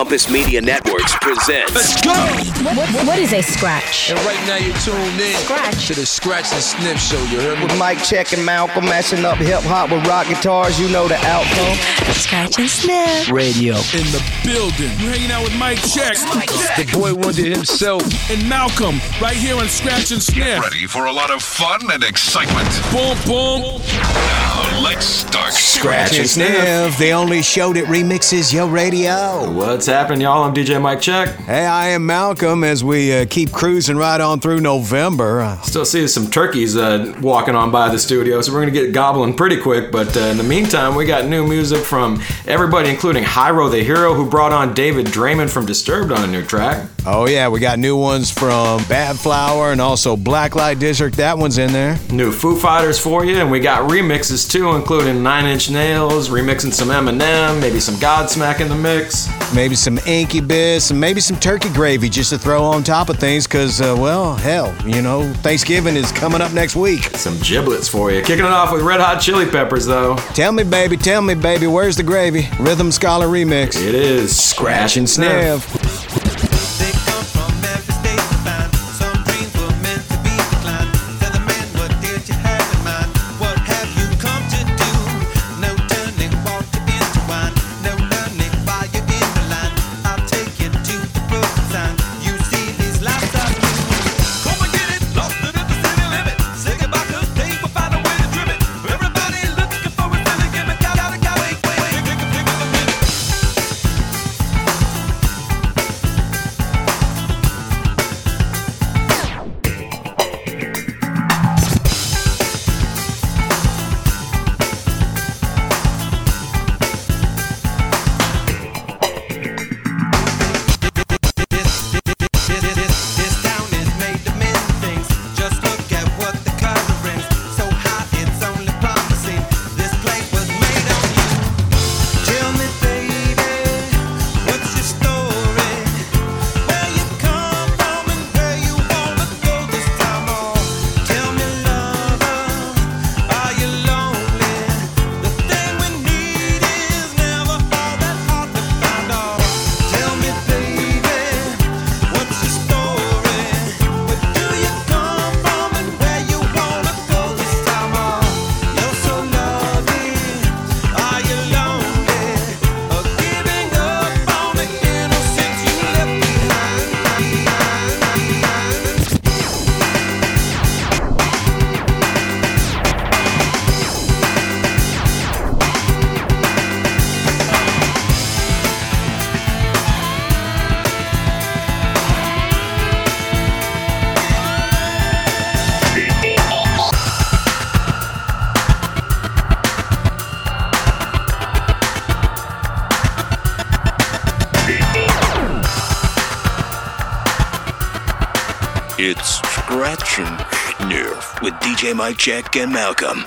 Compass Media Networks presents. Let's go! What, what, what is a scratch? And right now you're tuned in Scratch. to the Scratch and Sniff Show. You heard me? With Mike Check and Malcolm mashing up hip hop with rock guitars, you know the outcome. Scratch and sniff. Radio. in the building. You're hanging out with Mike Check The boy Wonder himself. and Malcolm right here on Scratch and Sniff. Ready for a lot of fun and excitement. Boom, boom. Now let's start. Scratch and Sniff, the only show that remixes your radio. What's happening, y'all? I'm DJ Mike Check. Hey, I am Malcolm as we uh, keep cruising right on through November. Still see some turkeys uh, walking on by the studio, so we're gonna get gobbling pretty quick. But uh, in the meantime, we got new music from everybody, including Hyro the Hero, who brought on David Draiman from Disturbed on a new track. oh, yeah, we got new ones from Badflower and also Blacklight District. That one's in there. New Foo Fighters for you, and we got remixes too, including Nine Inch Nails, remixing some Eminem, maybe some Godsmack in the mix. Maybe some Incubus and maybe some turkey gravy just to throw on top of things because, uh, well, hell, you know, Thanksgiving is coming up next week. Some giblets for you. Kicking it off with Red Hot Chili Peppers, though. Tell me, baby, tell me, baby, where's the gravy? Rhythm Scholar Remix. It is Scratch and Sniff. Sniff. Scratch and Sniff with DJ Mike Jack and Malcolm.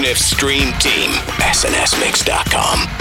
Sniff Stream Team, snsmix.com.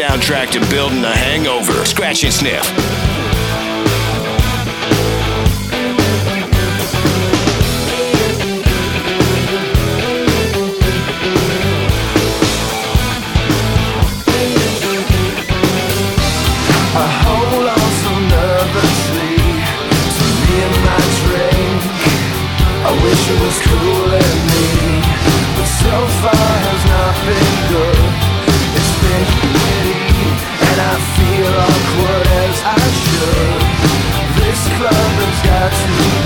soundtrack to building a hangover. Scratch and sniff. Thank you.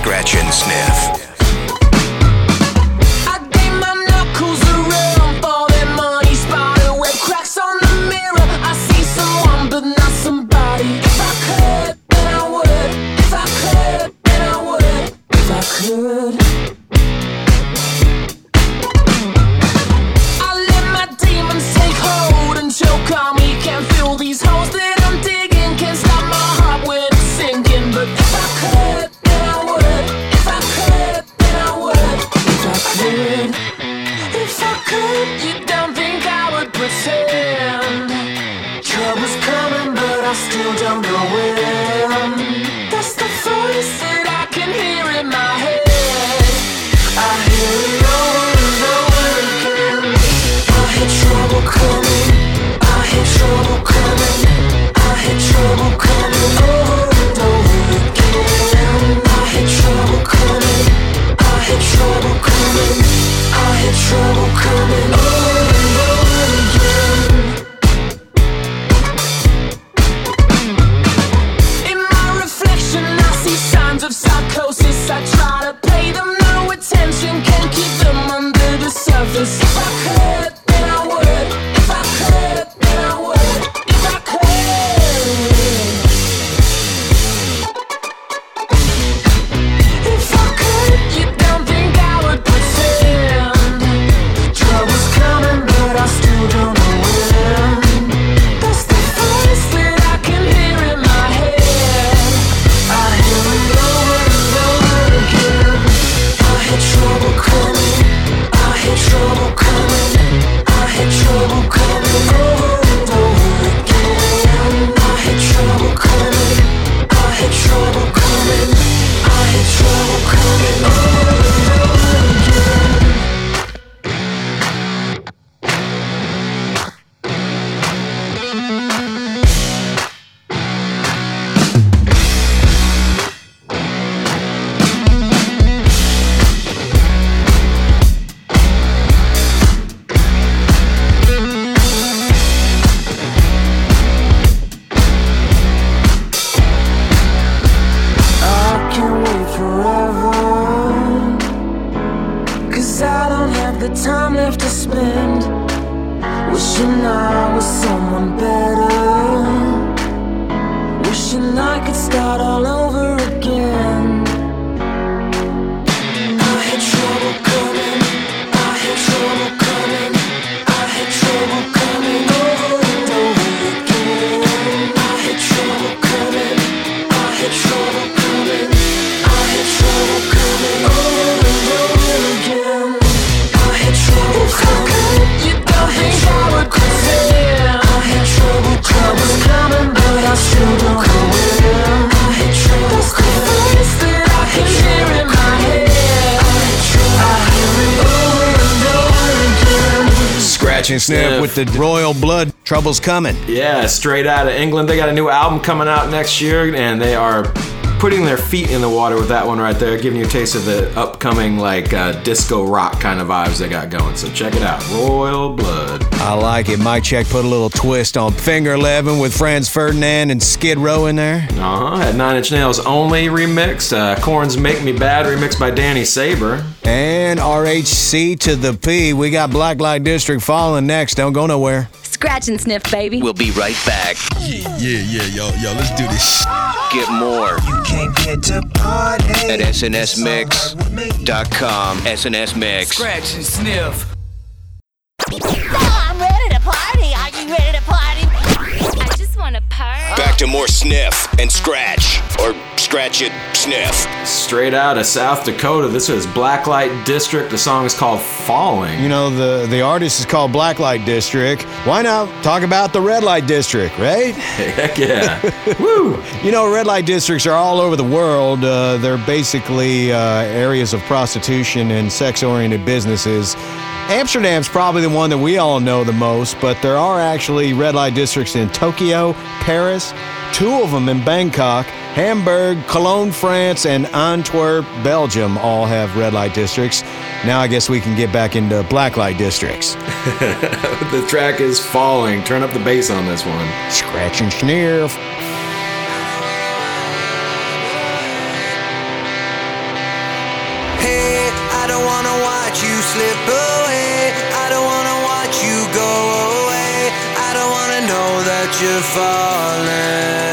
scratch and sniff. Again. And sniff Sniff. with the royal blood. Trouble's coming. Yeah, straight out of England. They got a new album coming out next year, and they are putting their feet in the water with that one right there, giving you a taste of the upcoming like uh, disco rock kind of vibes they got going. So check it out, Royal Blood. I like it. Mike Check put a little twist on Finger 11 with Franz Ferdinand and Skid Row in there. Uh huh. Had Nine Inch Nails only remixed. Uh, Korn's "Make Me Bad" remixed by Danny Saber. And RHC to the P. We got Blacklight District falling next. Don't go nowhere. Scratch and sniff, baby. We'll be right back. Yeah, yeah, yeah, yo, yo, let's do this. Get more at snsmix.com. SNS Mix. Scratch and sniff. I'm ready to party. Are you ready to party? I just want to party. Back to more sniff and scratch. Or scratch it, sniff. Straight out of South Dakota. This is Blacklight District. The song is called "Falling." You know, the, the artist is called Blacklight District. Why not talk about the Red Light District, right? Heck yeah. Woo. You know, red light districts are all over the world. Uh, they're basically uh, areas of prostitution and sex oriented businesses. Amsterdam's probably the one that we all know the most, but there are actually red light districts in Tokyo, Paris, two of them in Bangkok, Hamburg, Cologne, France, and Antwerp, Belgium all have red light districts. Now I guess we can get back into black light districts. the track is "Falling." Turn up the bass on this one. Scratch and sniff. You're falling.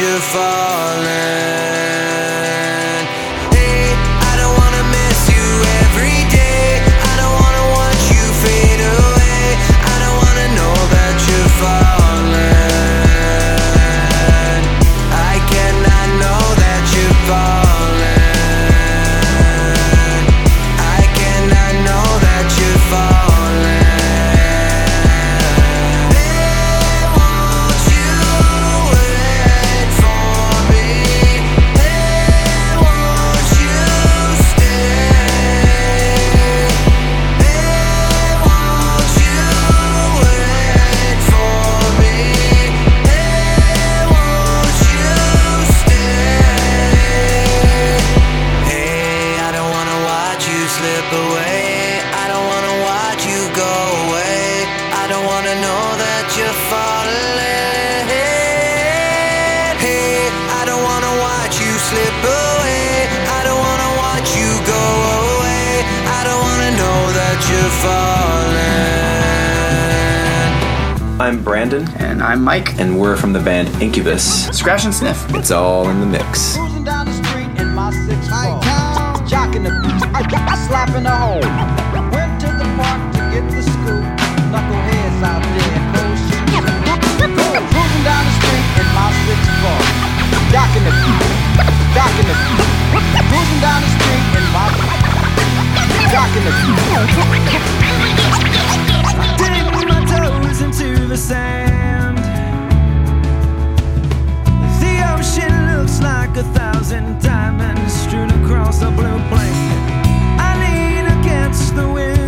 You're falling. I'm Mike. And we're from the band Incubus. Scratch and sniff. It's all in the mix. Cruising down the street in my six. Jocking the slapping the hole. Went to the park to get the scoop. Knuckleheads out there cold shoes. Cruising down the street in my six four. Jocking the jocking the Cruising down the street in my jocking the Digging my toes into the sand. Like a thousand diamonds strewn across a blue blanket. I lean against the wind,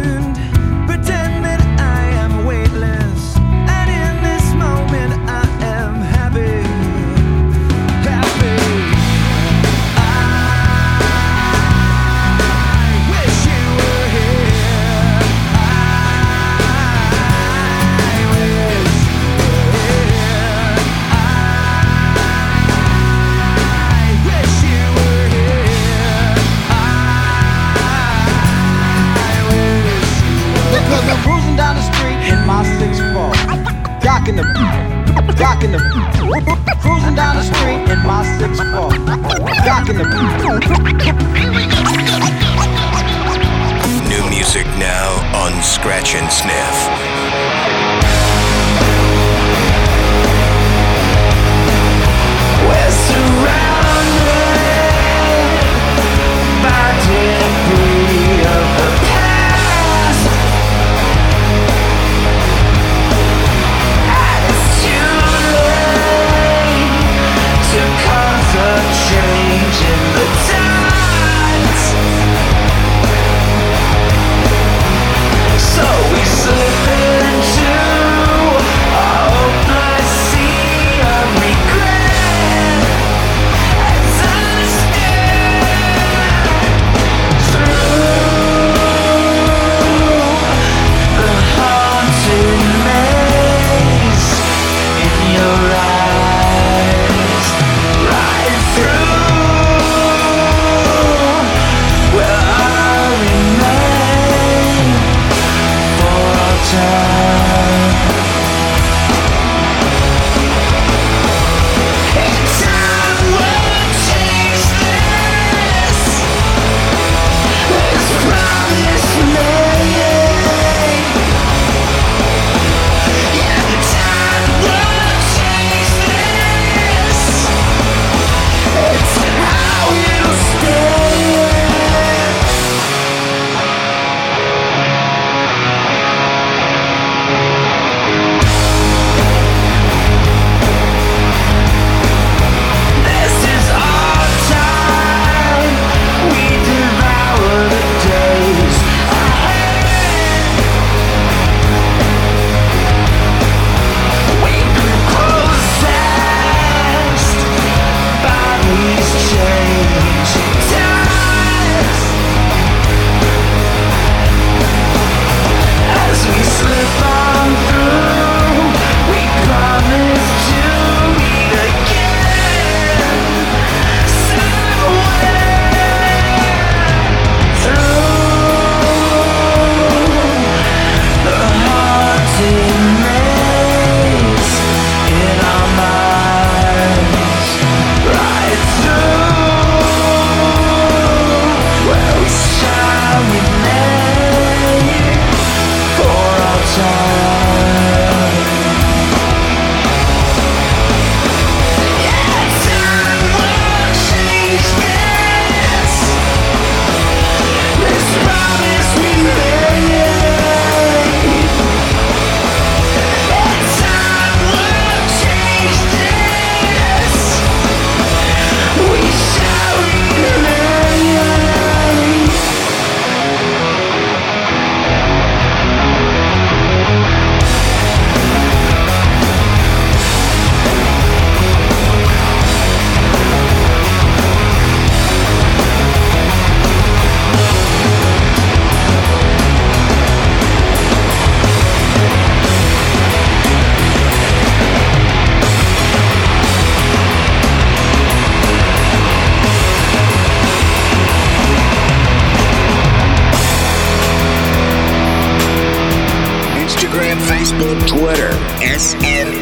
Jocking the jocking the cruising down the street in my six four. Jocking the New music now on Scratch and Sniff. We're surrounded by debris of the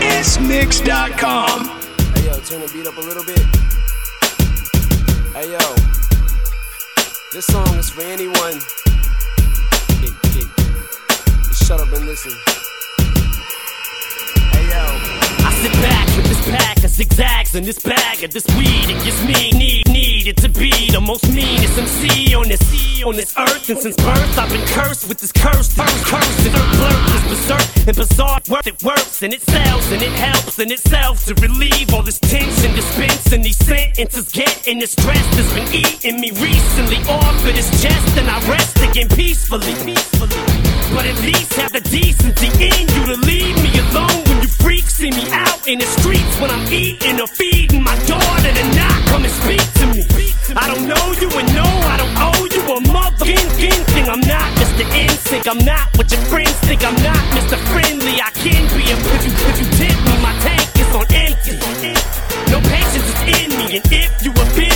SNSMix.com. Hey yo, turn the beat up a little bit. Hey yo, this song is for anyone. Get, get, just shut up and listen. Hey yo. I sit back with this pack of zigzags and this bag of this weed. It gives me need, needed to be the most meanest MC on this on this earth. And since birth, I've been cursed with this curse, curse, curse. And blurred, this berserk and bizarre work. It works and it sells and it helps in itself to relieve all this tension, dispense and these sentences getting this stress that's been eating me recently. Off of this chest and I rest again peacefully, peacefully. But at least have the decency in you to leave me alone when you freaks see me out in the streets when I'm eating or feeding my daughter to not come and speak to me. I don't know you and no, I don't owe you a motherfucking thing. I'm not Mr. NSYNC, I'm not what your friends think. I'm not Mr. Friendly. I can be if you if you tip me, my tank is on empty. No patience is in me, and if you offend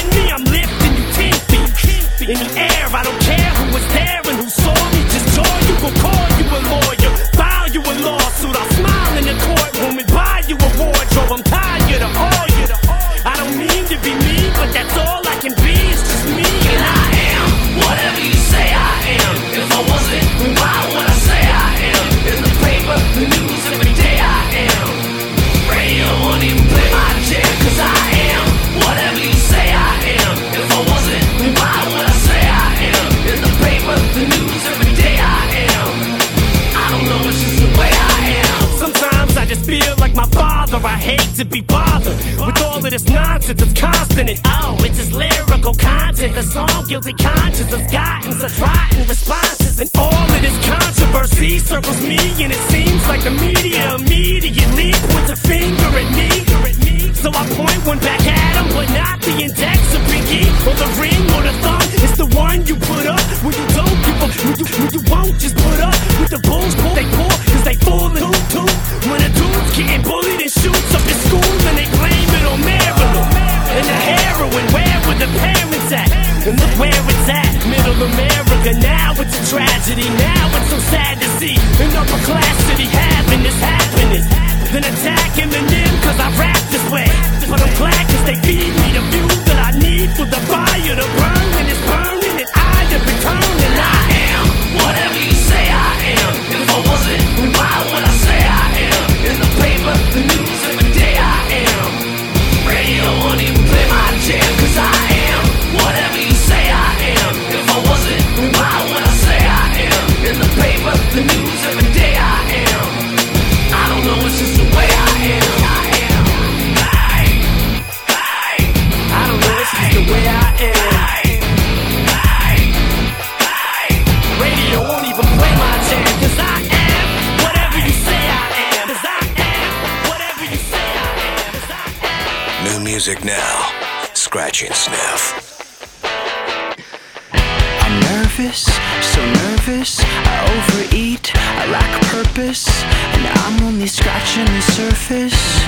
I hate to be bothered with all of this nonsense. It's constant and oh, it's just lyrical content. The song Guilty Conscience has gotten such rotten responses. And all of this controversy circles me, and it seems like the media immediately points a finger at me. So I point one back at him, but not the index or pinky or the ring or the thumb. It's the one you put up when you don't give a when you, when you won't just put up with the bulls pull they pull cause they full and hoop too. When a dude's getting bullied and shoots up his school and they blame it on Marilyn. And the heroin, where were the parents at? And look where it's at, middle America. Now it's a tragedy, now it's so sad to see an upper class city having this happiness. Then attack Eminem cause I rap this way. But I'm glad cause they feed me the fuel that I need for the fire to burn. And it's burning and I have returned and I am whatever music now. Scratch and sniff. I'm nervous, so nervous. I overeat, I lack purpose, and I'm only scratching the surface.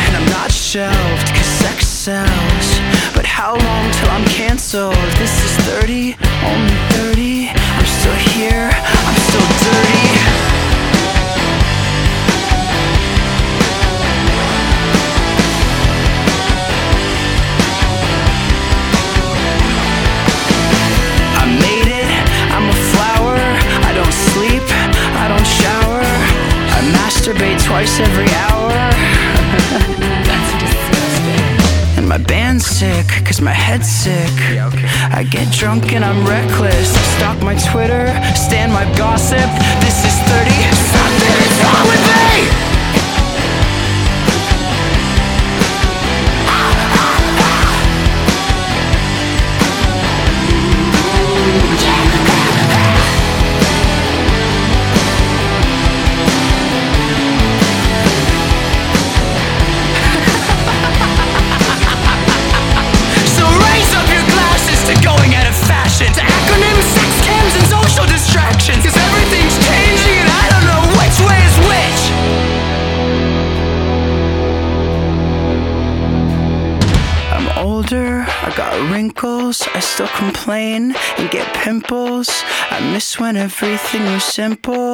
And I'm not shelved, cause sex sells. But how long till I'm canceled? This is 30, only 30. I'm still here, I'm still dirty. Masturbate twice every hour. That's disgusting. And my band's sick, cause my head's sick. Yeah, okay. I get drunk and I'm reckless. I stalk my Twitter, stand my gossip. This is 30. Something is wrong with me! Complain and get pimples. I miss when everything was simple.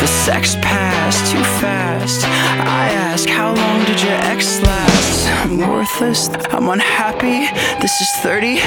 The sex passed too fast. I ask, how long did your ex last? I'm worthless. I'm unhappy. This is 30. So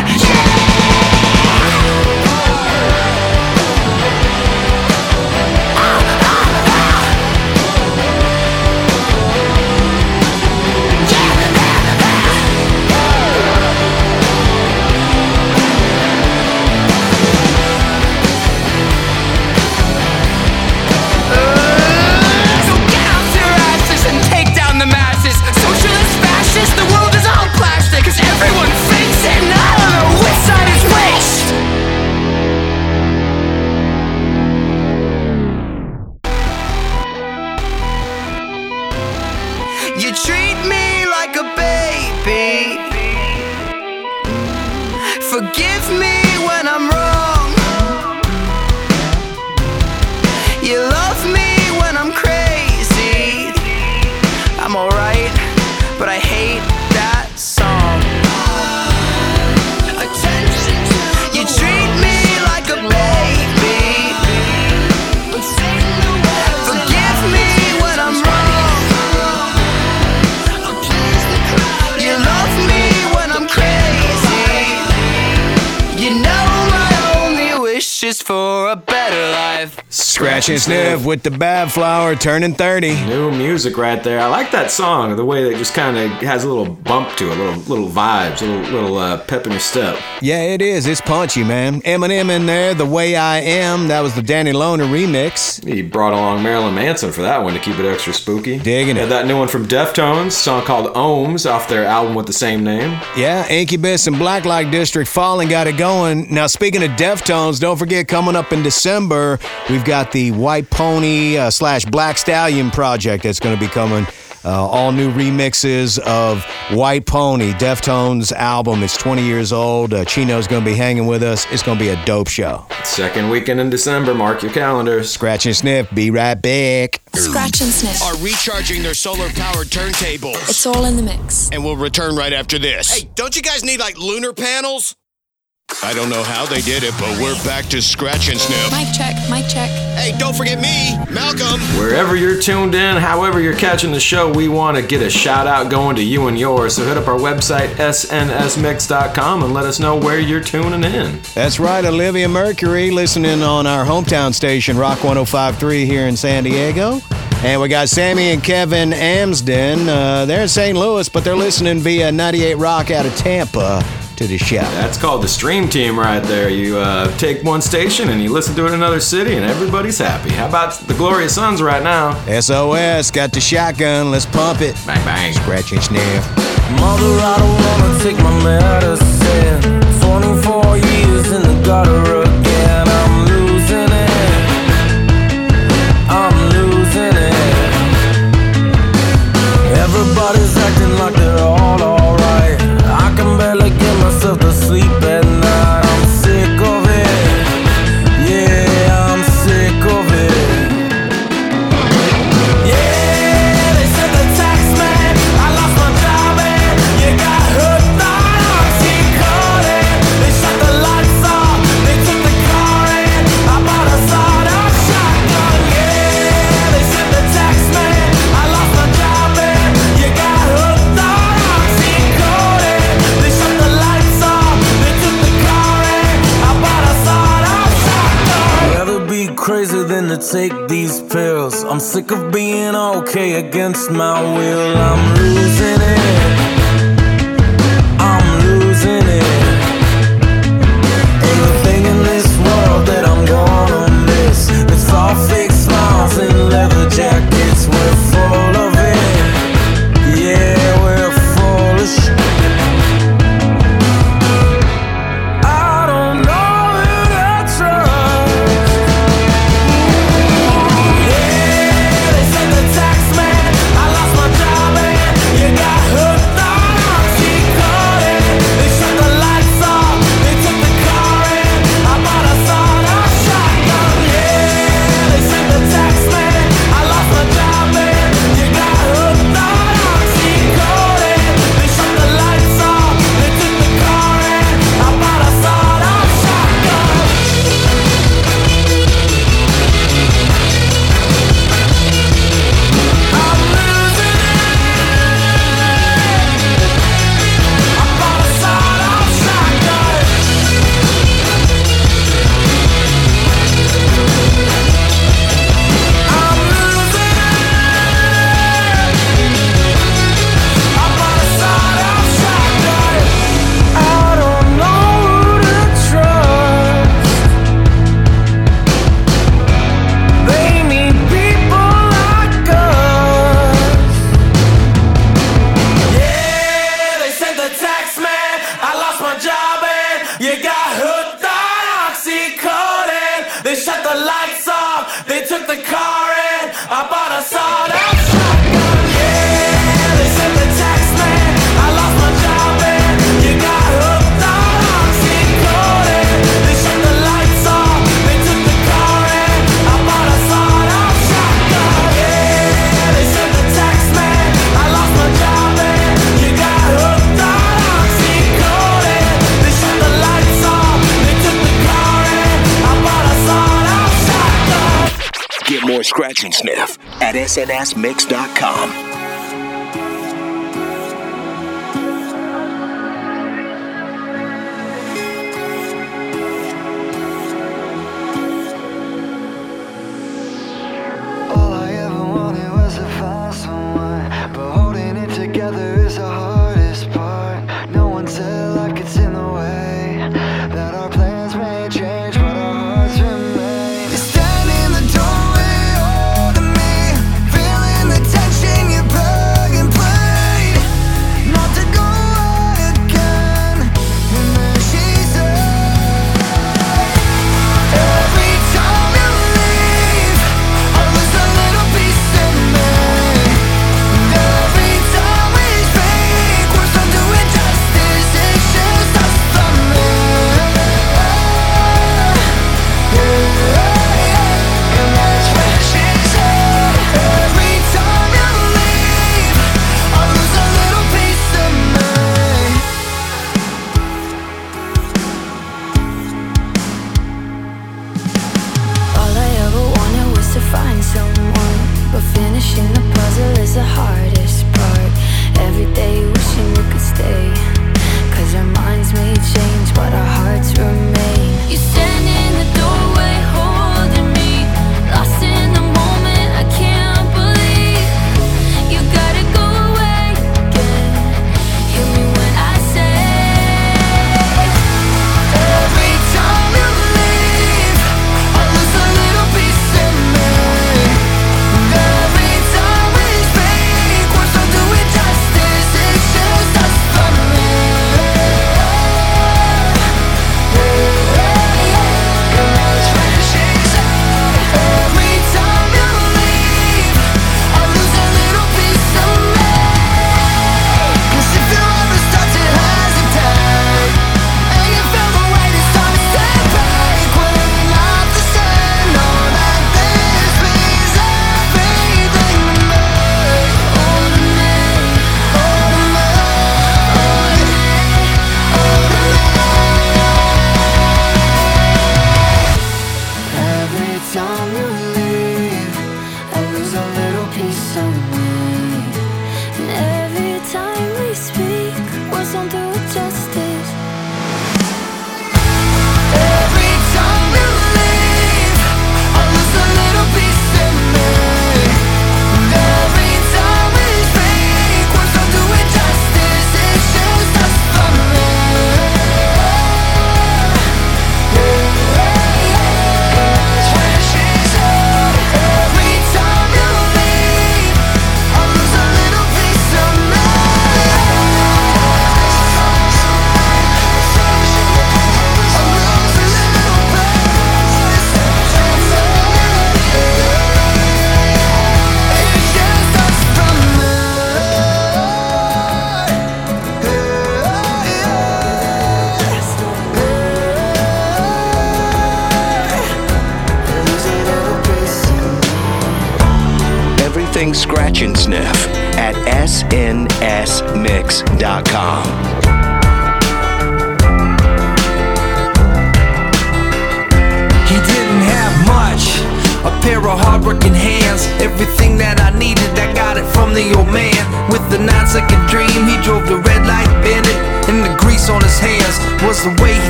for a better life. Scratch and sniff with the Badflower turning 30. New music right there. I like that song. The way that it just kind of has a little bump to it, little little vibes, a little little uh, pep in your step. Yeah, it is. It's punchy, man. Eminem in there, The Way I Am. That was the Danny Lohner remix. He brought along Marilyn Manson for that one to keep it extra spooky. Digging it. that new one from Deftones, song called Ohms off their album with the same name. Yeah, Incubus and Blacklight District Falling got it going. Now, speaking of Deftones, don't forget coming up in December, we've got the White Pony uh, slash Black Stallion project that's going to be coming. Uh, all new remixes of White Pony, Deftones album. It's 20 years old. Uh, Chino's going to be hanging with us. It's going to be a dope show. Second weekend in December, mark your calendar. Scratch and sniff. Be right back. Scratch and sniff. Are recharging their solar powered turntables. It's all in the mix. And we'll return right after this. Hey, don't you guys need like lunar panels? I don't know how they did it, but we're back to scratch and sniff. Mic check, mic check. Hey, don't forget me, Malcolm. Wherever you're tuned in, however you're catching the show, we want to get a shout out going to you and yours. So hit up our website, snsmix.com, and let us know where you're tuning in. That's right, Olivia Mercury listening on our hometown station, Rock 1053 here in San Diego. And we got Sammy and Kevin Amsden. Uh, they're in St. Louis, but they're listening via 98 Rock out of Tampa to the show. That's called the stream team right there. You uh, take one station and you listen to it in another city, and everybody's happy. How about the Glorious Sons right now? SOS, got the shotgun, let's pump it. Bang, bang. Scratch and sniff. Mother, I don't wanna take my medicine. 24 years in the gutter take these pills. I'm sick of being okay against my will. I'm losing it.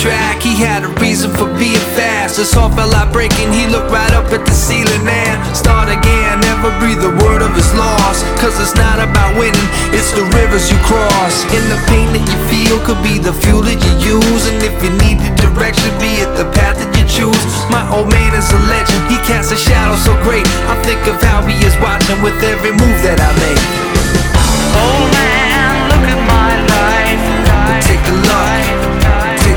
track. He had a reason for being fast. His heart felt like breaking. He looked right up at the ceiling and start again. Never breathe a word of his loss. Cause it's not about winning, it's the rivers you cross. And the pain that you feel could be the fuel that you use. And if you need the direction, be it the path that you choose. My old man is a legend. He casts a shadow so great. I think of how he is watching with every move that I make. Old man, look at my life. Take the look.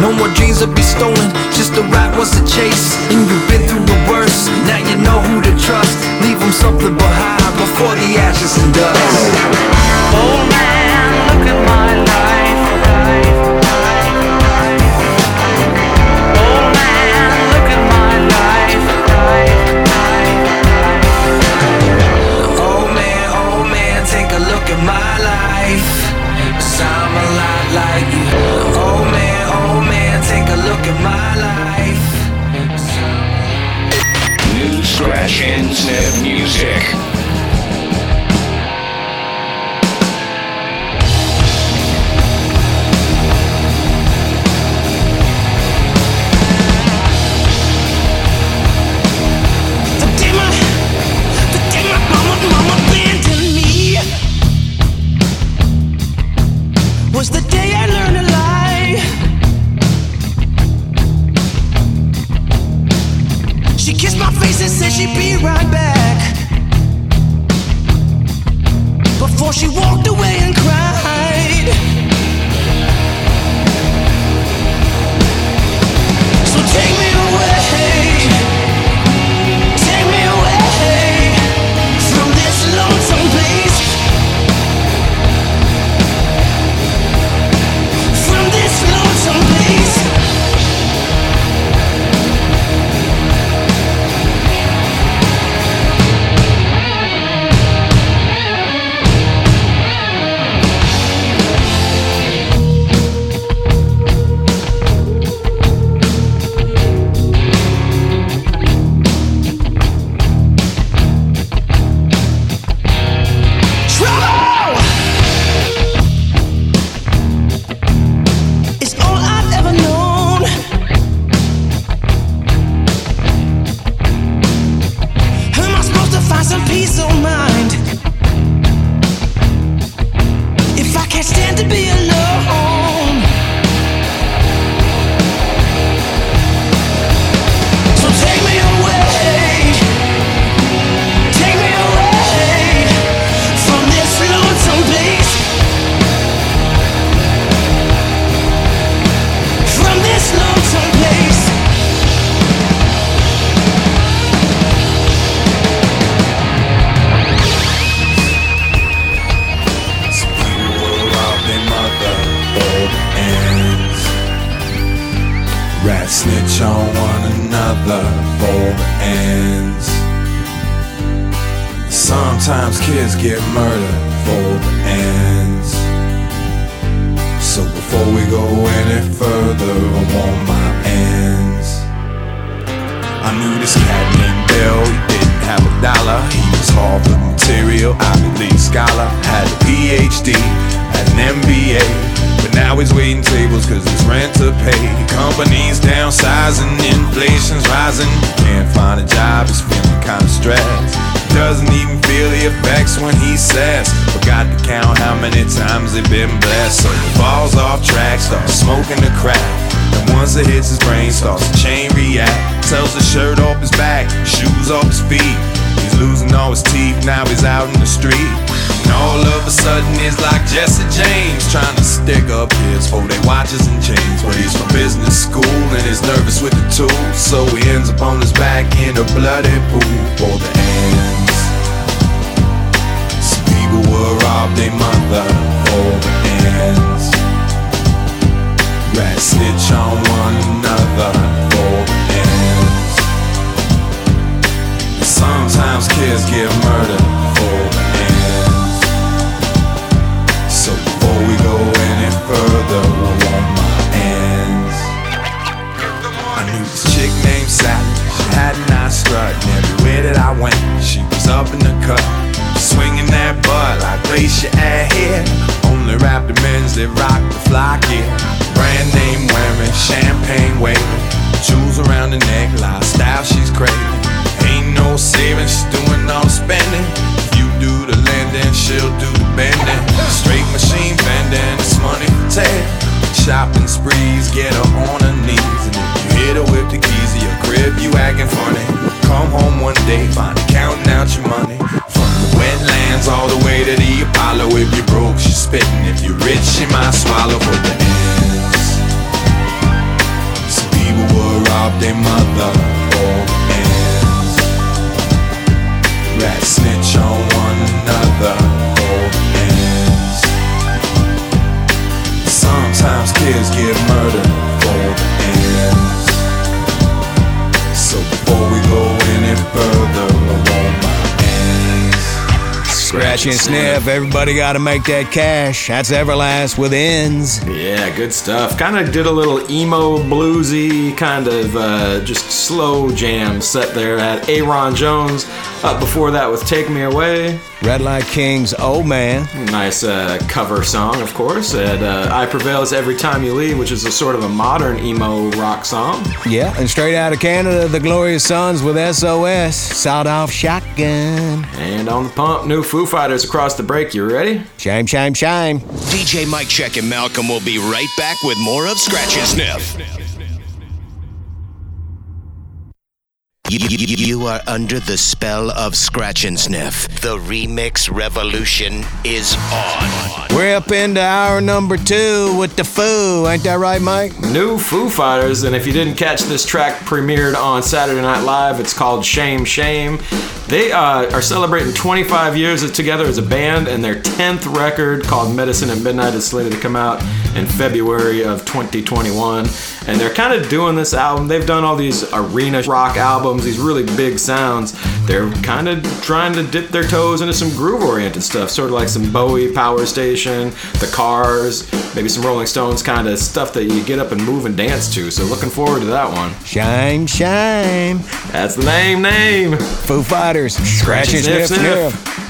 No more dreams will be stolen, just the ride was a chase. And you've been through the worst, now you know who to trust. Leave them something behind before the ashes and dust. Old man, look at my life. life. Scratch and Sniff Music. Get murdered for ends. So before we go any further, I my ends. Scratch and sniff. Everybody got to make that cash. That's Everlast with ends. Yeah, good stuff. Kind of did a little emo bluesy kind of uh, just slow jam set there at Aaron Jones. Up before that with Take Me Away. Red Light King's Old Man. Nice uh, cover song, of course. And uh, I Prevail is Every Time You Leave, which is a sort of a modern emo rock song. Yeah, and straight out of Canada, the Glorious Sons with SOS. Sawed off shotgun. And on the pump, new Foo Fighters across the break. You ready? Shame, shame, shame. DJ Mike Check and Malcolm will be right back with more of Scratch and Sniff. You, you- you are under the spell of Scratch and Sniff. The remix revolution is on. We're up into hour number two with the Foo. Ain't that right, Mike? New Foo Fighters, and if you didn't catch this track premiered on Saturday Night Live, it's called Shame Shame. They uh, are celebrating 25 years together as a band, and their 10th record called Medicine at Midnight is slated to come out in February of 2021. And they're kind of doing this album. They've done all these arena rock albums, these really big sounds. They're kind of trying to dip their toes into some groove oriented stuff, sort of like some Bowie Power Station, The Cars, maybe some Rolling Stones kind of stuff that you get up and move and dance to. So looking forward to that one. Shine, shine. That's the name, name. Foo Fighters. Scratch and sniff, sniff. I'll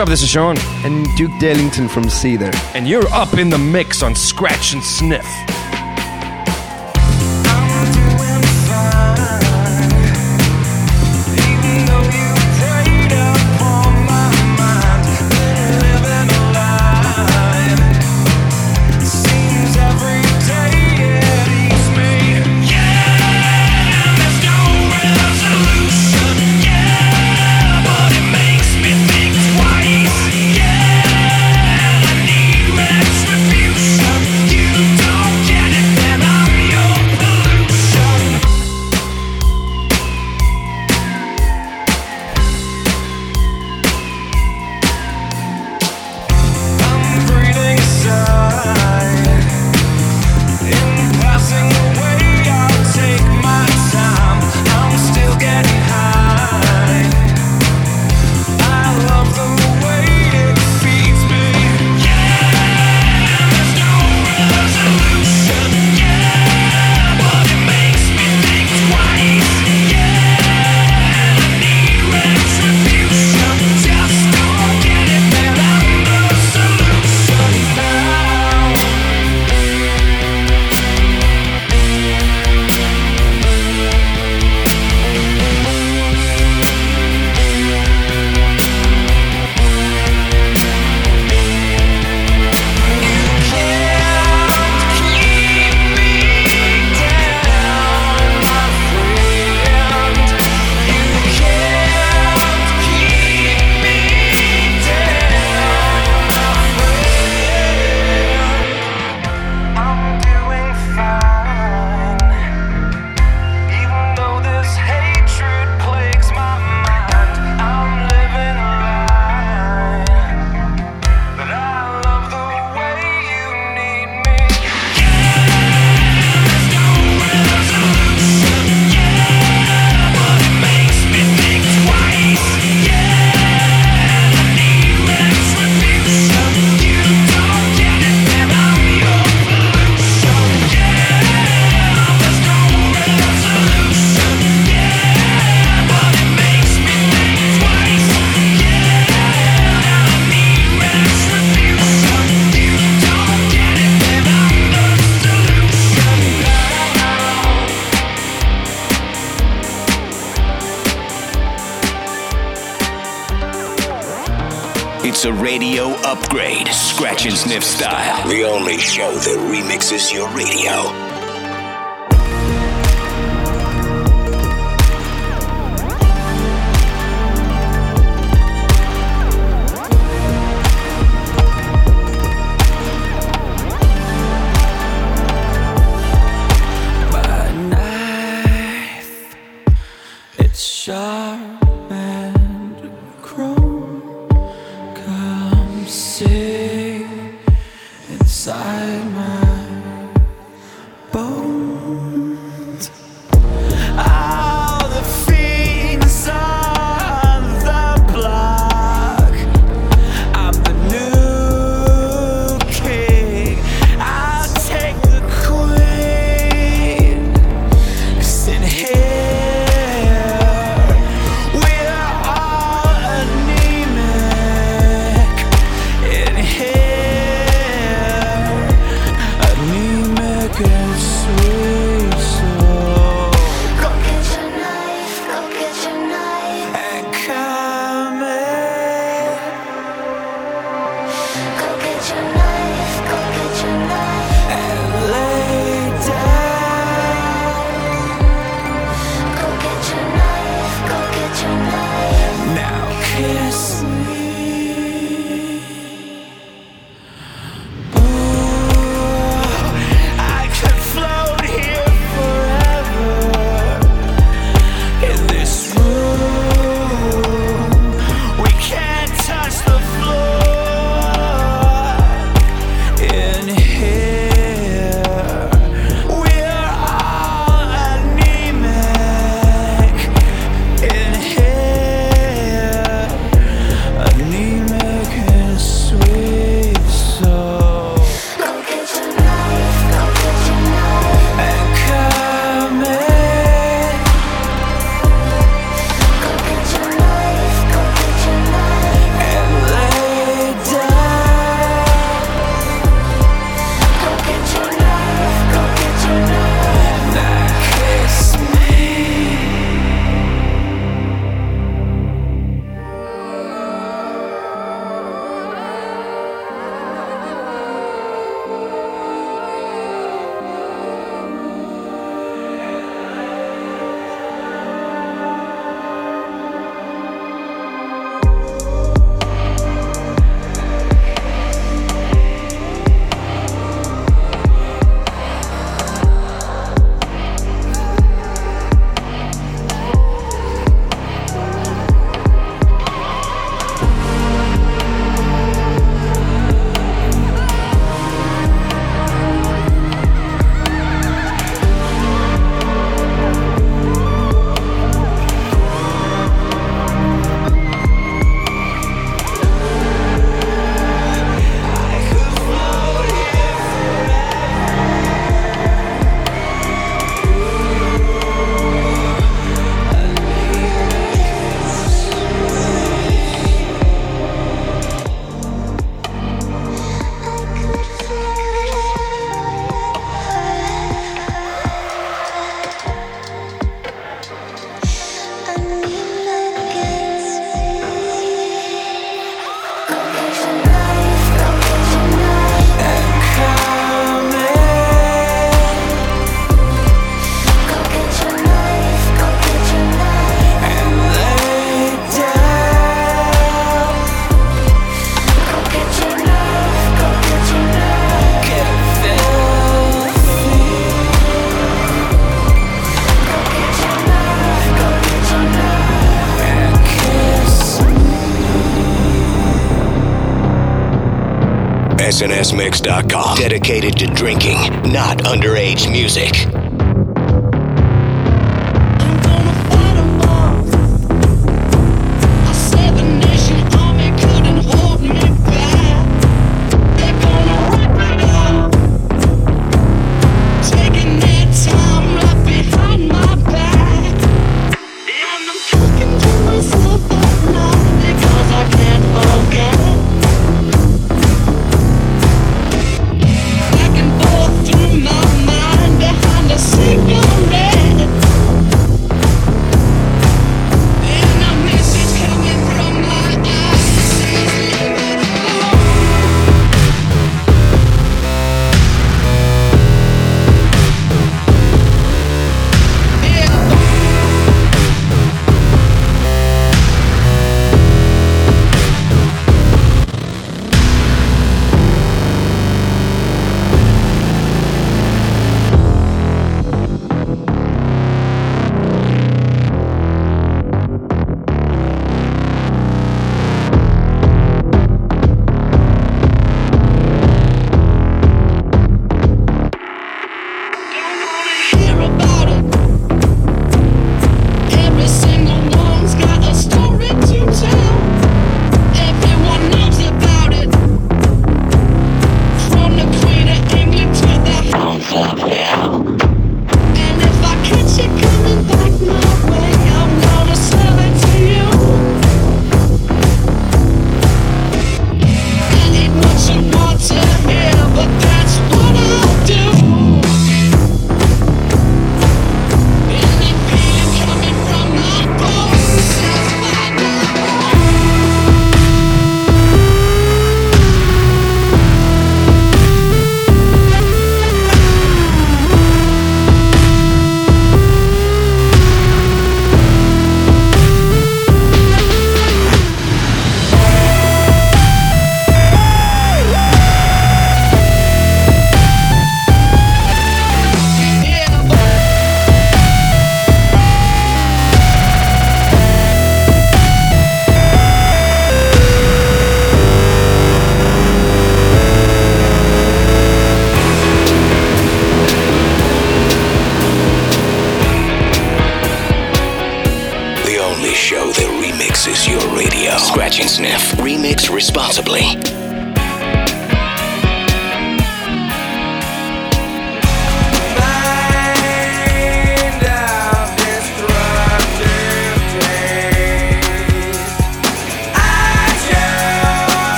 up? This is Sean. And Duke Darlington from Cedar. And you're up in the mix on Scratch and Sniff. SNSMix.com. Dedicated to drinking, not underage music.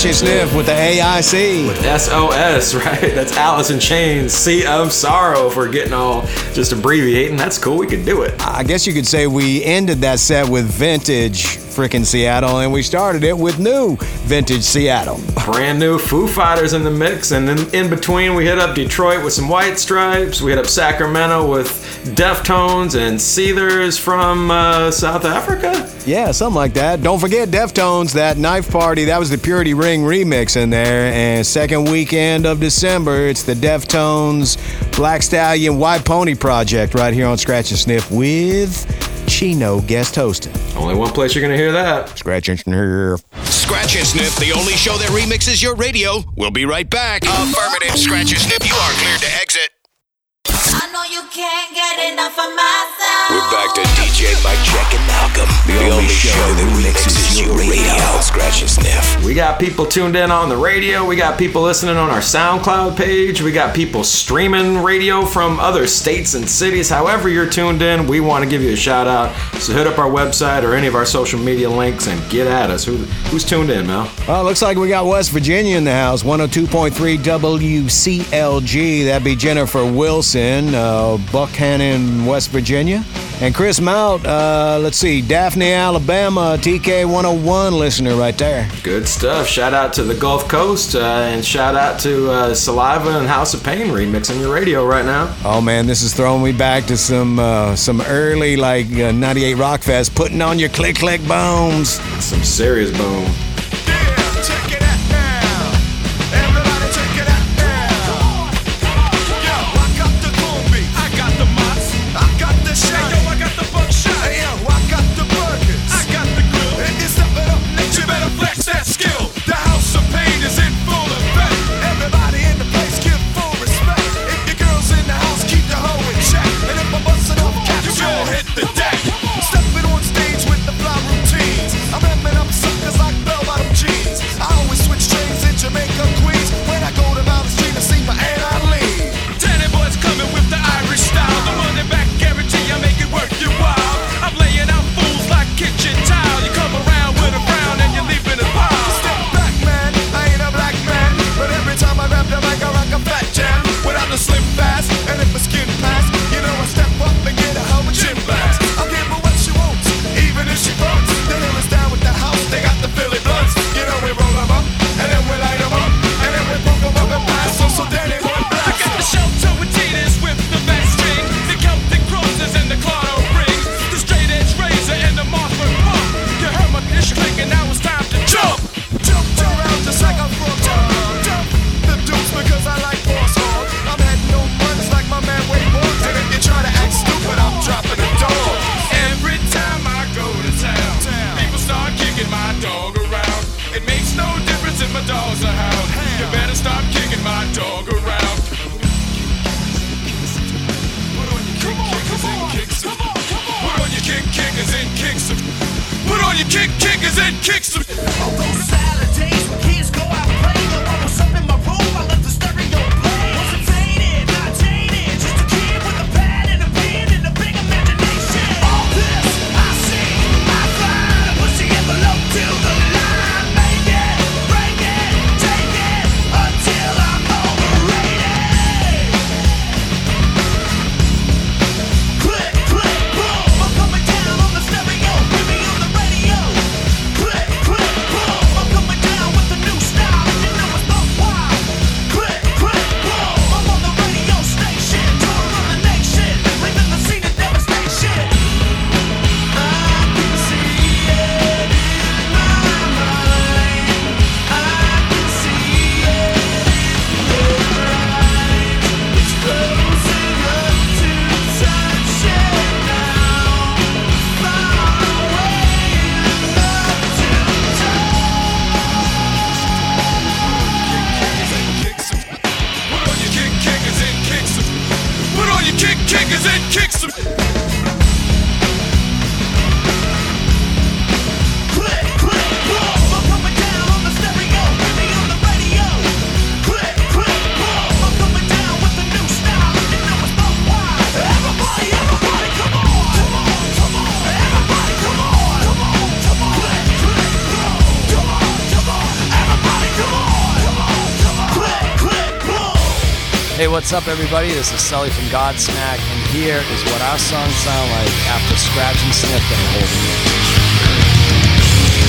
Sniff with the AIC. With SOS, right? That's Alice in Chains, Sea of Sorrow for getting all just abbreviating. That's cool. We could do it. I guess you could say we ended that set with vintage frickin' Seattle and we started it with new vintage Seattle. Brand new Foo Fighters in the mix, and then in between we hit up Detroit with some White Stripes. We hit up Sacramento with Deftones and Seethers from uh, South Africa. Yeah, something like that. Don't forget Deftones, that knife party. That was the Purity Ring remix in there. And second weekend of December, it's the Deftones Black Stallion White Pony project right here on Scratch and Sniff with Chino guest hosting. Only one place you're gonna hear that. Scratch and Sniff. Scratch and Sniff, the only show that remixes your radio. We'll be right back. Affirmative, Scratch and Sniff, you are cleared to exit. I know you can't get enough of my sound. We're back to DJ Mike Check and Malcolm, the, only, show that remixes your radio. Scratch and Sniff. We got people tuned in on the radio. We got people listening on our SoundCloud page. We got people streaming radio from other states and cities. However, you're tuned in, we want to give you a shout out. So hit up our website or any of our social media links and get at us. Who, who's tuned in, Mel? Well, looks like we got West Virginia in the house. 102.3 WCLG. That'd be Jennifer Wilson, uh, Buckhannon, West Virginia. And Chris Mount, uh, let's see, Daphne, Alabama, TK 101 listener right there. Good stuff. Shout out to the Gulf Coast uh, and shout out to uh, Saliva and House of Pain remixing your radio right now. Oh man, this is throwing me back to some uh, some early like uh, 98 Rockfest, putting on your click click bones. Some serious boom. What's up, everybody? This is Sully from Godsmack, and here is what our songs sound like after Scratch and holding it.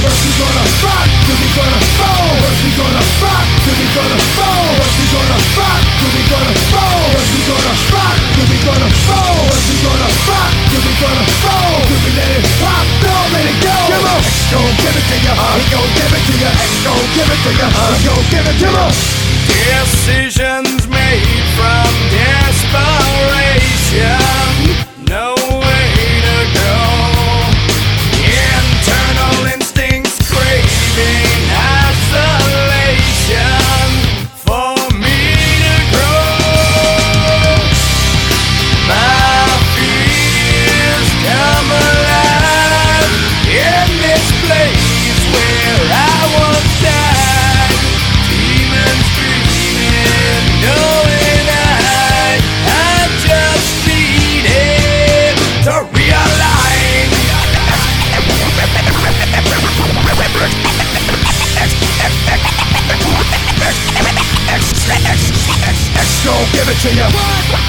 First we gonna rock, then we gonna roll. First we gonna rock, then we gonna roll. First we gonna rock, then we gonna roll. First we gonna rock, then we gonna roll. First we gonna rock, then we gonna roll. Then we let it pop, don't let it go. Come on, gon' give it to ya. He gon' give it to ya. X gon' give it to ya. He gon' give it to ya. Decisions desperation. Give it to ya.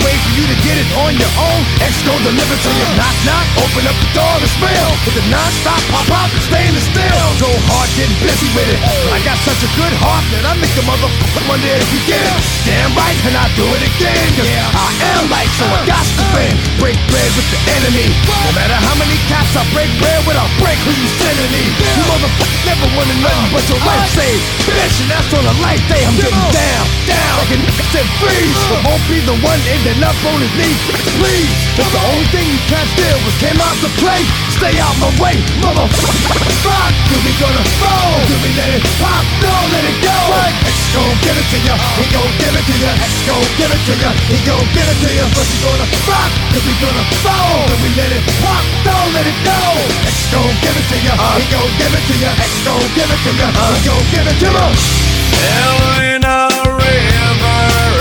Wait for you to get it on your own. X gon' deliver to you. Knock, knock, open up the door to spill. With the non-stop pop out, staying still. Go hard, getting busy with it. I got such a good heart that I make a motherfucker wonder if you get it. Damn right, and I do it again. Cause I am like, so I got to win. Break bread with the enemy. No matter how many cats I break bread with, I'll break who you sending me. You motherfuckers never wanted nothing but your life saved. Bitch, and that's on a life day. I'm getting down, down. Like a nigga said freeze. Won't be the one ending up on his knees. Please, if the only thing you can't steal was came out to play, stay out my way, motherfucker. Do we gonna fall? Do we let it pop? Don't let it go. X gon' give it to ya. He gon' give it to ya. X gon' give it to ya. He gon' give it to ya. But we gonna rock, do we gonna fall? Do we let it pop? Don't let it go. X gon' give it to ya. He gon' give it to ya. X gon' give it to ya. He gon' give it to ya. Hell in a river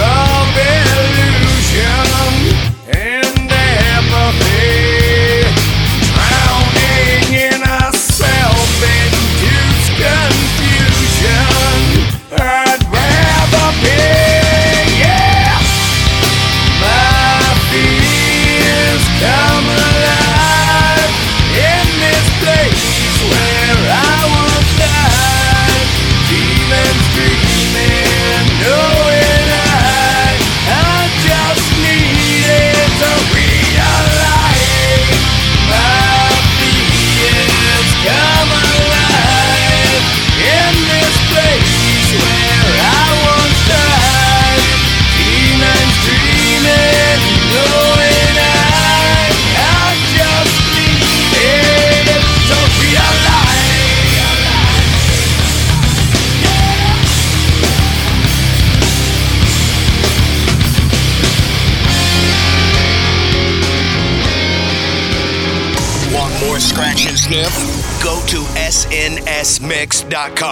snsmix.com.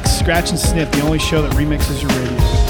Remix, Scratch and Sniff, the only show that remixes your radio.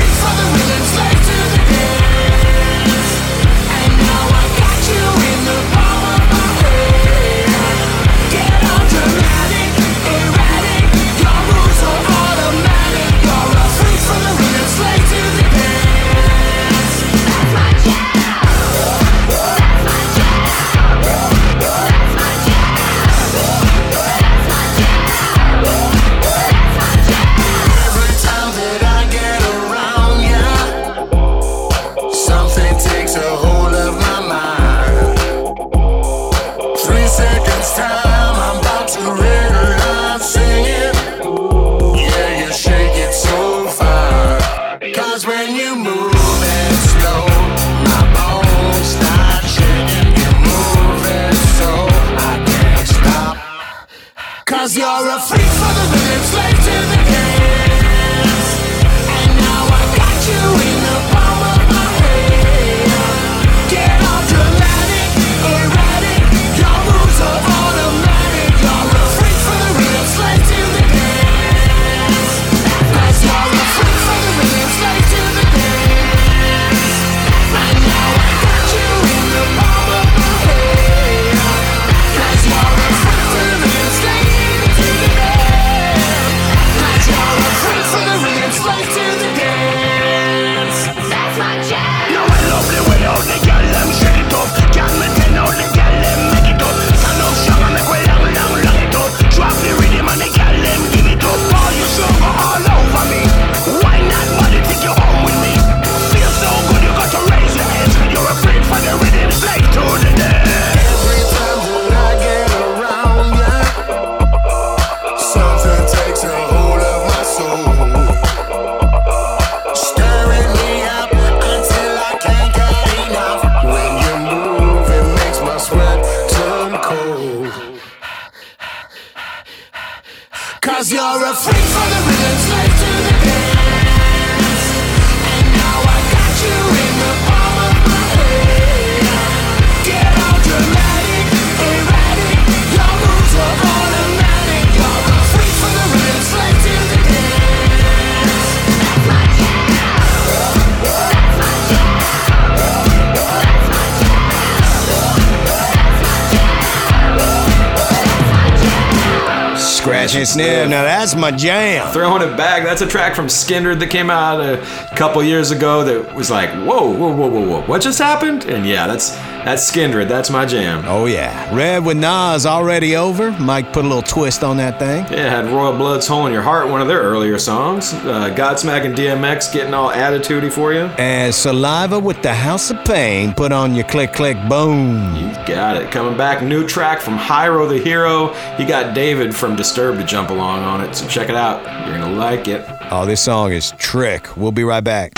Scratch and sniff. Now that's my jam. Throwing it back. That's a track from Skindred that came out a couple years ago that was like, whoa, whoa, whoa, whoa, whoa. What just happened? And yeah, that's that's Skindred. That's my jam. Oh yeah. Red with Nas already over. Mike put a little twist on that thing. Yeah, had Royal Blood's Hole in Your Heart, one of their earlier songs. Uh, Godsmack and DMX getting all attitudey for you. And Saliva with the House of Pain. Put on your click click boom. You got it. Coming back, new track from Hyro the Hero. He got David from Disturbed to jump along on it, so check it out. You're gonna like it. Oh, this song is trick. We'll be right back.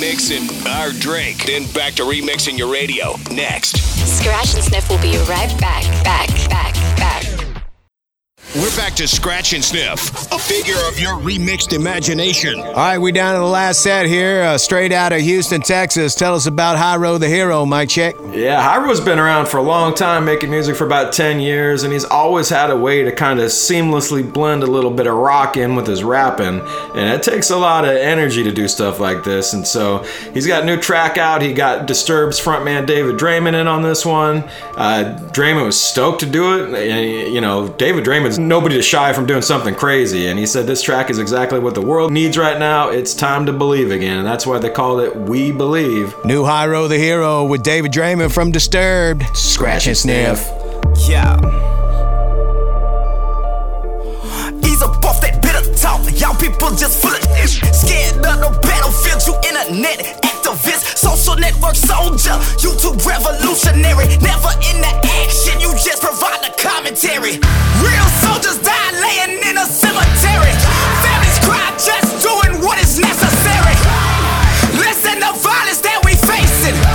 Mixing our drink, then back to remixing your radio. Next. Scratch and Sniff will be right back, back, back, back. We're back to Scratch and Sniff, a figure of your remixed imagination. All right, we down to the last set here, uh, straight out of Houston, Texas. Tell us about Hyro the Hero, Mike Check. Yeah, Hyro's been around for a long time, making music for about 10 years, and he's always had a way to kind of seamlessly blend a little bit of rock in with his rapping. And it takes a lot of energy to do stuff like this. And so he's got a new track out. He got Disturbed's frontman David Draiman in on this one. Uh, Draiman was stoked to do it. And, you know, David Draiman's nobody to shy from doing something crazy. And he said this track is exactly what the world needs right now. It's time to believe again. And that's why they called it We Believe. New Hyro the Hero with David Draiman from Disturbed. Scratch and Sniff. Yeah. Ease up off that bitter talk. Y'all people just full of this. Scared of the battlefield, you internet activist, social network soldier, YouTube revolutionary. Never in the action, you just provide the commentary. Real soldiers die laying in a cemetery. Families cry just doing what is necessary. Listen to violence that we facing.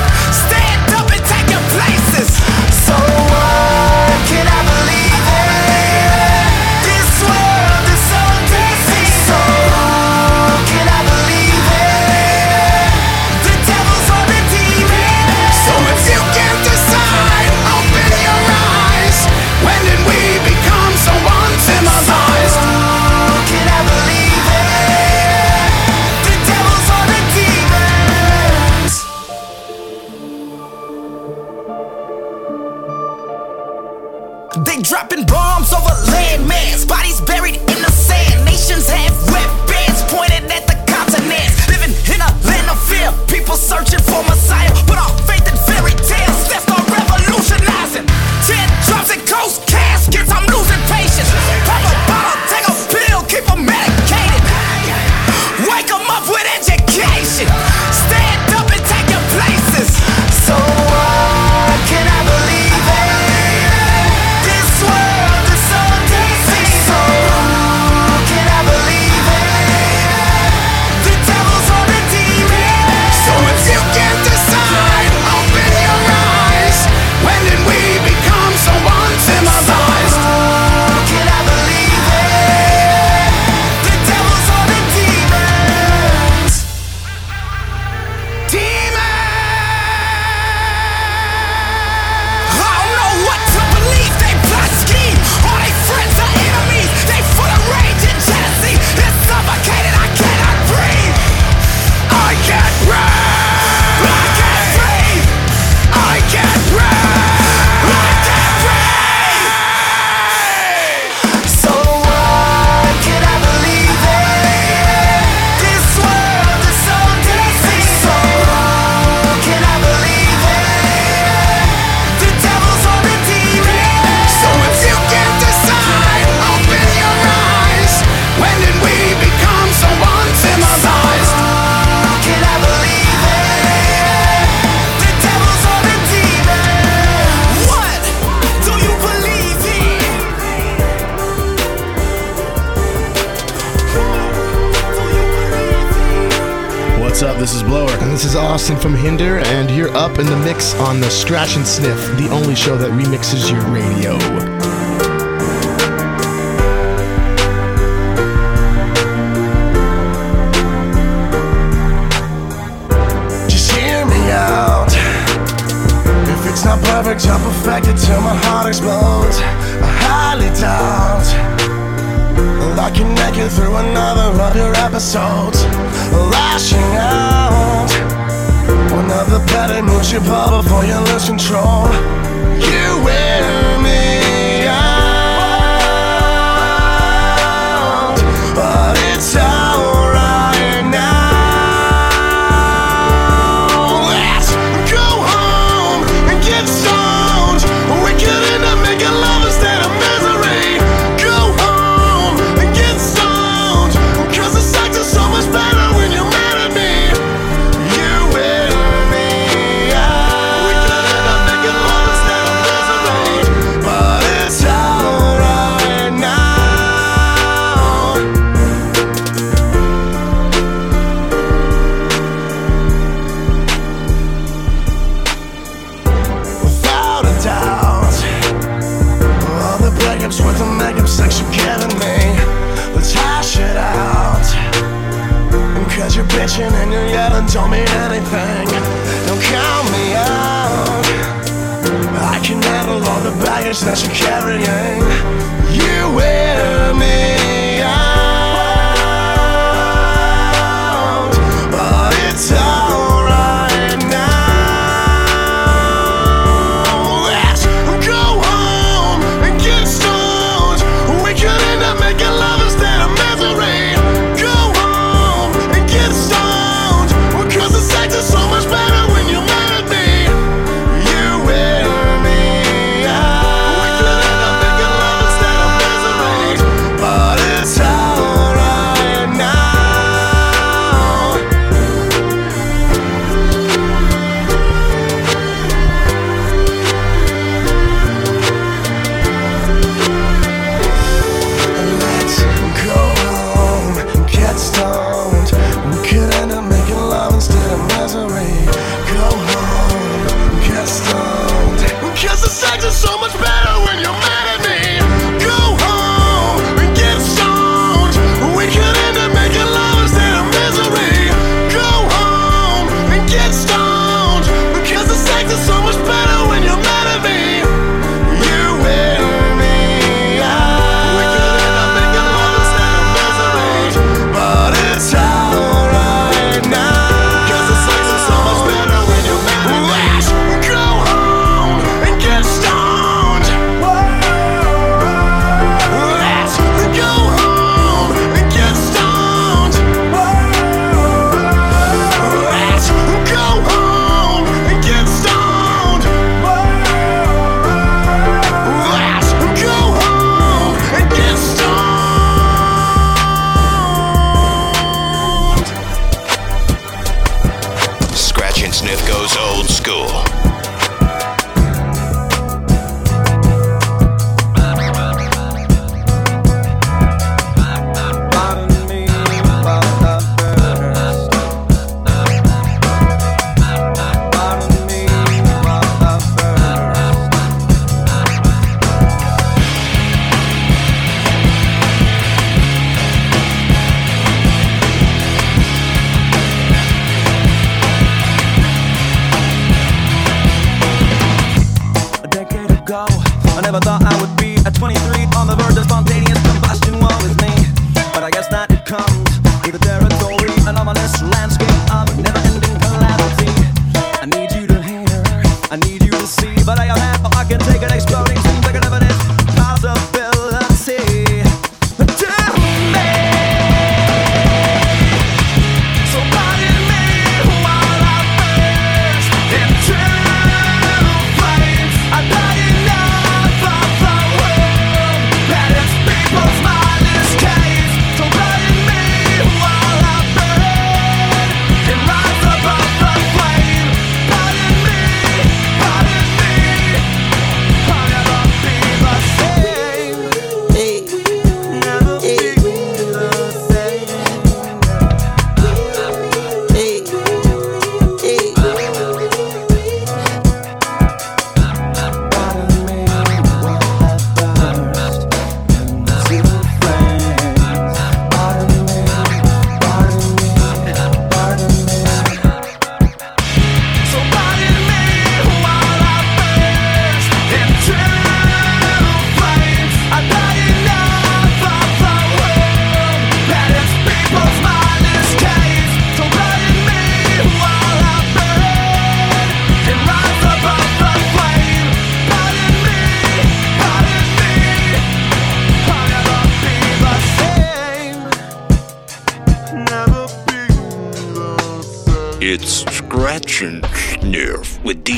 The Scratch and Sniff, the only show that remixes your radio. Baggage that you're carrying. You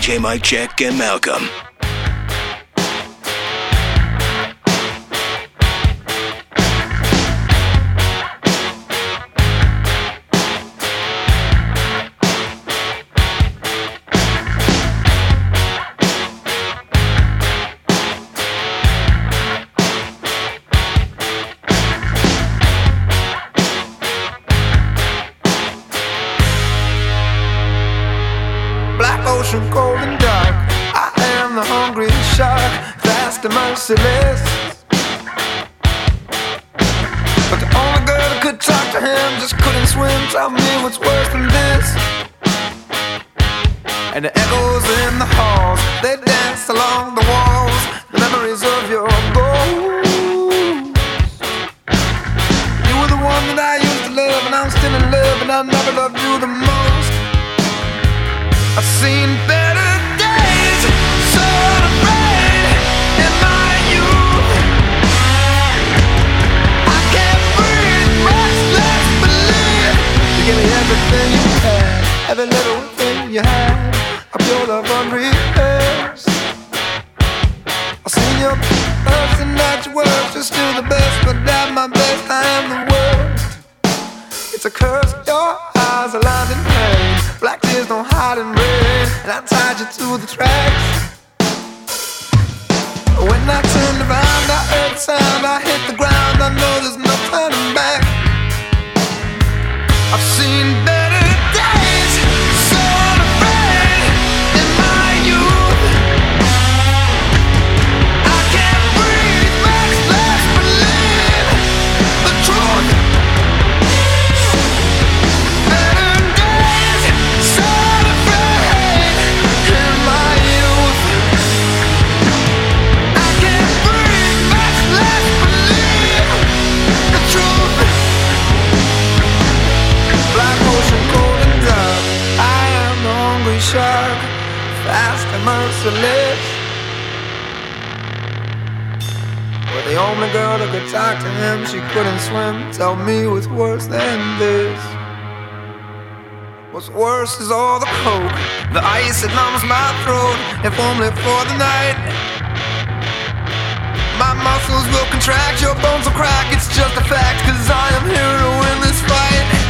DJ Mike Check, and Malcolm. But the only girl that could talk to him, she couldn't swim. Tell me what's worse than this. What's worse is all the coke, the ice that numbs my throat, if only for the night. My muscles will contract, your bones will crack, it's just a fact, cause I am here to win this fight.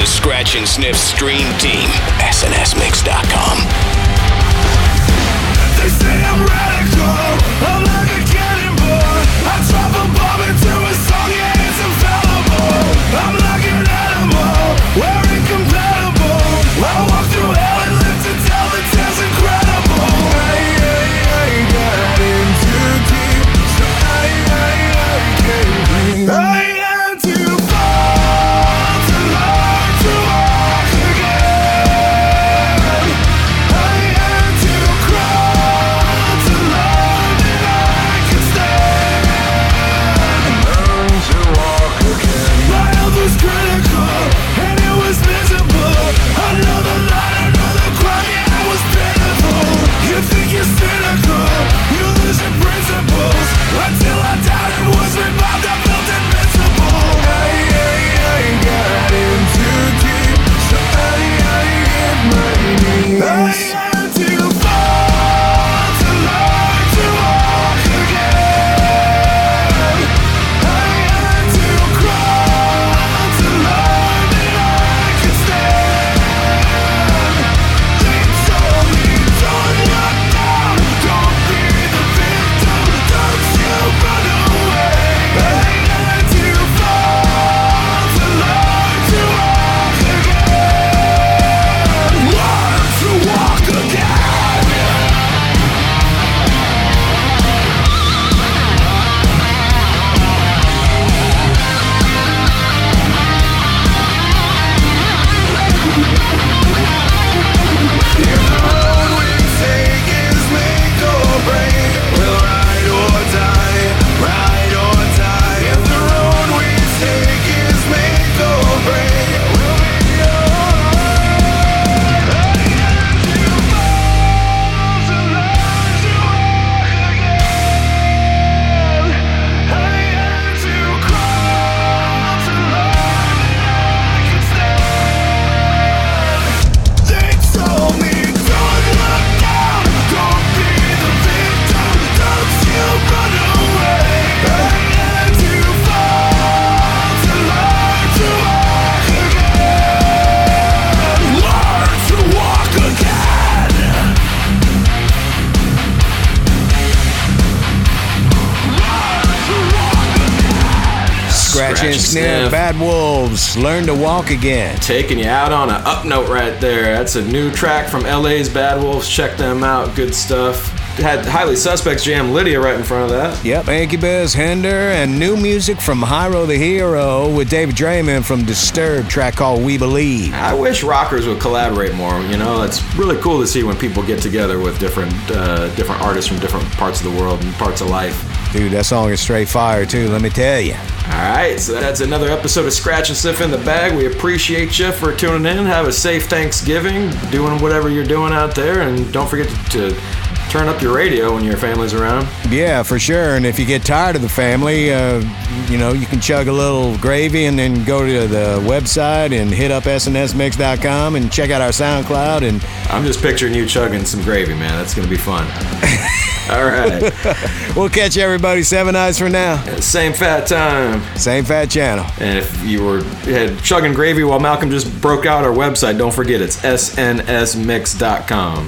the Scratch and Sniff Stream Team, snsmix.com. They say I'm ready. Learn to walk again. Taking you out on an up note right there. That's a new track from LA's Bad Wolves. Check them out. Good stuff. Had Highly Suspect's jam Lydia right in front of that. Yep, Incubus, Hinder, and new music from Hyro the Hero with David Draiman from Disturbed, track called We Believe. I wish rockers would collaborate more. You know, it's really cool to see when people get together with different uh, different artists from different parts of the world and parts of life. Dude, that song is straight fire too, let me tell you. All right, so that's another episode of Scratch and Sniff in the Bag. We appreciate you for tuning in. Have a safe Thanksgiving, doing whatever you're doing out there, and don't forget to, to turn up your radio when your family's around. Yeah, for sure. And if you get tired of the family, uh, you know, you can chug a little gravy and then go to the website and hit up snsmix.com and check out our SoundCloud. And I'm just picturing you chugging some gravy, man. That's going to be fun. All right. we'll catch everybody seven eyes for now. Same fat time. Same fat channel. And if you were had chugging gravy while Malcolm just broke out our website, don't forget it's snsmix.com.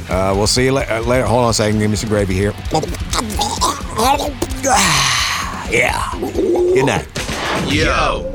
Uh, we'll see you la- uh, later. Hold on a second. Give me some gravy here. Yeah. Good night. Yo,